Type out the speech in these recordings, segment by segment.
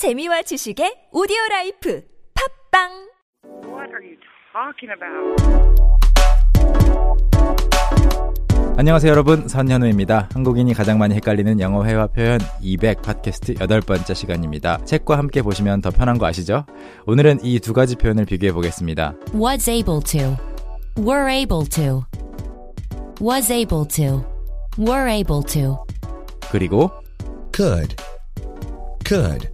재미와 지식의 오디오 라이프 팟빵 What are you talking about? 안녕하세요 여러분 선현우입니다. 한국인이 가장 많이 헷갈리는 영어 회화 표현 200 팟캐스트 여덟 번째 시간입니다. 책과 함께 보시면 더 편한 거 아시죠? 오늘은 이 두 가지 표현을 비교해 보겠습니다. Was able to. Were able to. Was able to. Were able to. 그리고 could, could,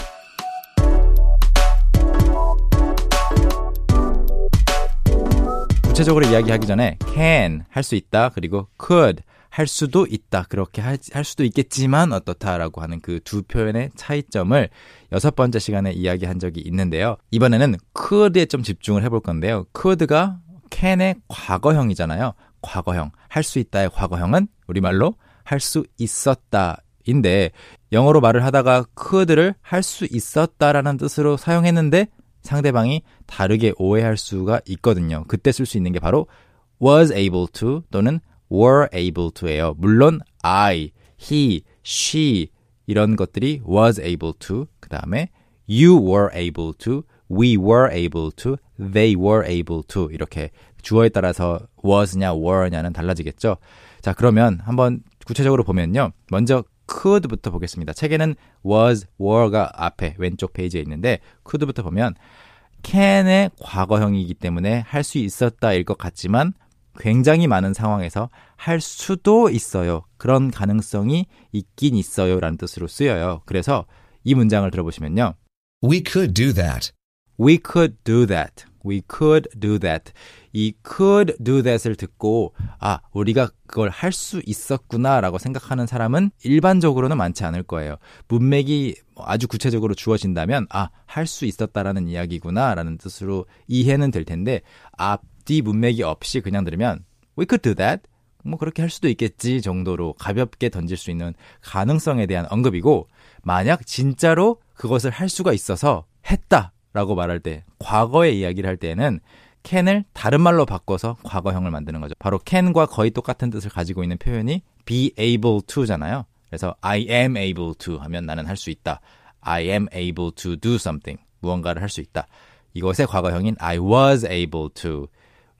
구체적으로 이야기하기 전에 can 할 수 있다 그리고 could 할 수도 있다 그렇게 할, 할 수도 있겠지만 어떻다라고 하는 그 두 표현의 차이점을 여섯 번째 시간에 이야기한 적이 있는데요. 이번에는 could에 좀 집중을 해볼 건데요. could가 can의 과거형이잖아요. 과거형 할 수 있다의 과거형은 우리말로 할 수 있었다 인데 영어로 말을 하다가 could를 할 수 있었다라는 뜻으로 사용했는데 상대방이 다르게 오해할 수가 있거든요. 그때 쓸 수 있는 게 바로 was able to 또는 were able to예요. 물론 I, he, she 이런 것들이 was able to 그 다음에 you were able to, we were able to, they were able to 이렇게 주어에 따라서 was냐 were냐는 달라지겠죠. 자 그러면 한번 구체적으로 보면요. 먼저 could부터 보겠습니다. 책에는 was, were가 앞에 왼쪽 페이지에 있는데 could부터 보면 can의 과거형이기 때문에 할 수 있었다일 것 같지만 굉장히 많은 상황에서 할 수도 있어요. 그런 가능성이 있긴 있어요. 라는 뜻으로 쓰여요. 그래서 이 문장을 들어보시면요. we could do that. We could do that. We could do that. 이 could do that을 듣고 아 우리가 그걸 할 수 있었구나라고 생각하는 사람은 일반적으로는 많지 않을 거예요. 문맥이 아주 구체적으로 주어진다면 아 할 수 있었다라는 이야기구나라는 뜻으로 이해는 될 텐데 앞뒤 문맥이 없이 그냥 들으면 we could do that. 뭐 그렇게 할 수도 있겠지 정도로 가볍게 던질 수 있는 가능성에 대한 언급이고 만약 진짜로 그것을 할 수가 있어서 했다 라고 말할 때 과거의 이야기를 할 때에는 can을 다른 말로 바꿔서 과거형을 만드는 거죠. 바로 can과 거의 똑같은 뜻을 가지고 있는 표현이 be able to잖아요. 그래서 I am able to 하면 나는 할 수 있다. I am able to do something. 무언가를 할 수 있다. 이것의 과거형인 I was able to,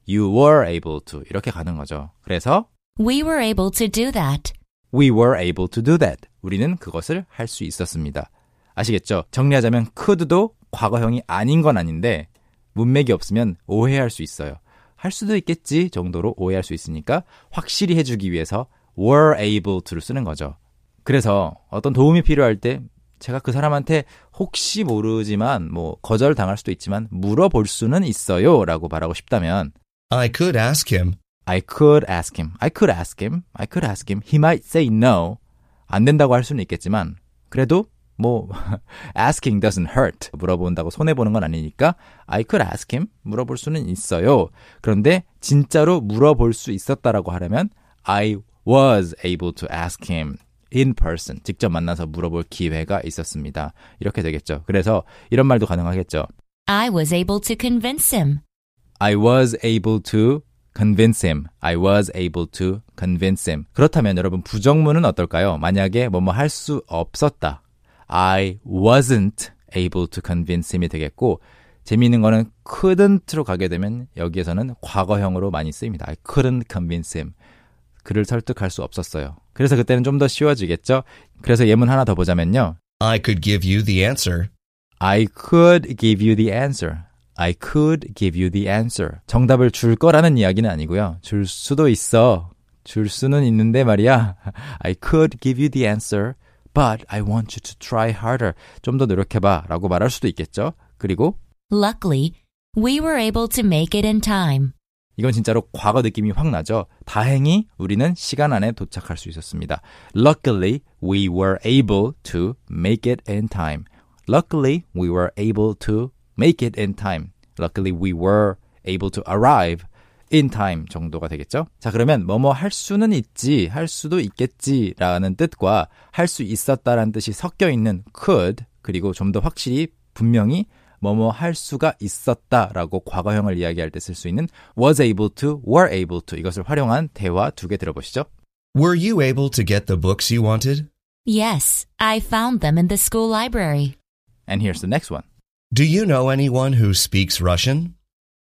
you were able to 이렇게 가는 거죠. 그래서 We were able to do that. we were able to do that. 우리는 그것을 할 수 있었습니다. 아시겠죠? 정리하자면 could도 과거형이 아닌 건 아닌데 문맥이 없으면 오해할 수 있어요. 할 수도 있겠지 정도로 오해할 수 있으니까 확실히 해주기 위해서 were able to를 쓰는 거죠. 그래서 어떤 도움이 필요할 때 제가 그 사람한테 혹시 모르지만 뭐 거절 당할 수도 있지만 물어볼 수는 있어요라고 말하고 싶다면 I could ask him. I could ask him. I could ask him. I could ask him. He might say no. 안 된다고 할 수는 있겠지만 그래도 뭐 asking doesn't hurt. 물어본다고 손해 보는 건 아니니까 I could ask him. 물어볼 수는 있어요. 그런데 진짜로 물어볼 수 있었다라고 하려면 I was able to ask him in person. 직접 만나서 물어볼 기회가 있었습니다. 이렇게 되겠죠. 그래서 이런 말도 가능하겠죠. I was able to convince him. I was able to convince him. I was able to convince him. 그렇다면 여러분 부정문은 어떨까요? 만약에 뭐뭐 할 수 없었다. I wasn't able to convince him이 되겠고 재미있는 거는 couldn't로 가게 되면 여기에서는 과거형으로 많이 쓰입니다. I couldn't convince him. 그를 설득할 수 없었어요. 그래서 그때는 좀 더 쉬워지겠죠? 그래서 예문 하나 더 보자면요. I could give you the answer. I could give you the answer. I could give you the answer. 정답을 줄 거라는 이야기는 아니고요. 줄 수도 있어. 줄 수는 있는데 말이야. I could give you the answer, but I want you to try harder. 좀 더 노력해봐. 라고 말할 수도 있겠죠. 그리고 Luckily, we were able to make it in time. 이건 진짜로 과거 느낌이 확 나죠. 다행히 우리는 시간 안에 도착할 수 있었습니다. Luckily, we were able to make it in time. Luckily, we were able to make it in time. Luckily, we were able to arrive in time 정도가 되겠죠? 자, 그러면 뭐뭐 할 수는 있지, 할 수도 있겠지라는 뜻과 할 수 있었다라는 뜻이 섞여 있는 could 그리고 좀 더 확실히 분명히 뭐뭐 할 수가 있었다라고 과거형을 이야기할 때 쓸 수 있는 was able to, were able to 이것을 활용한 대화 두 개 들어보시죠. Were you able to get the books you wanted? Yes, I found them in the school library. And here's the next one. Do you know anyone who speaks Russian?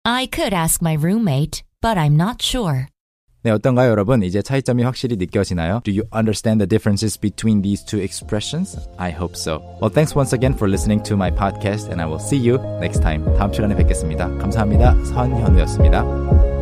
I could ask my roommate, but I'm not sure. 네, 어떤가요, 여러분? 이제 차이점이 확실히 느껴지나요? Do you understand the differences between these two expressions? I hope so. Well, thanks once again for listening to my podcast, and I will see you next time. 다음 시간에 뵙겠습니다. 감사합니다. 선현우였습니다.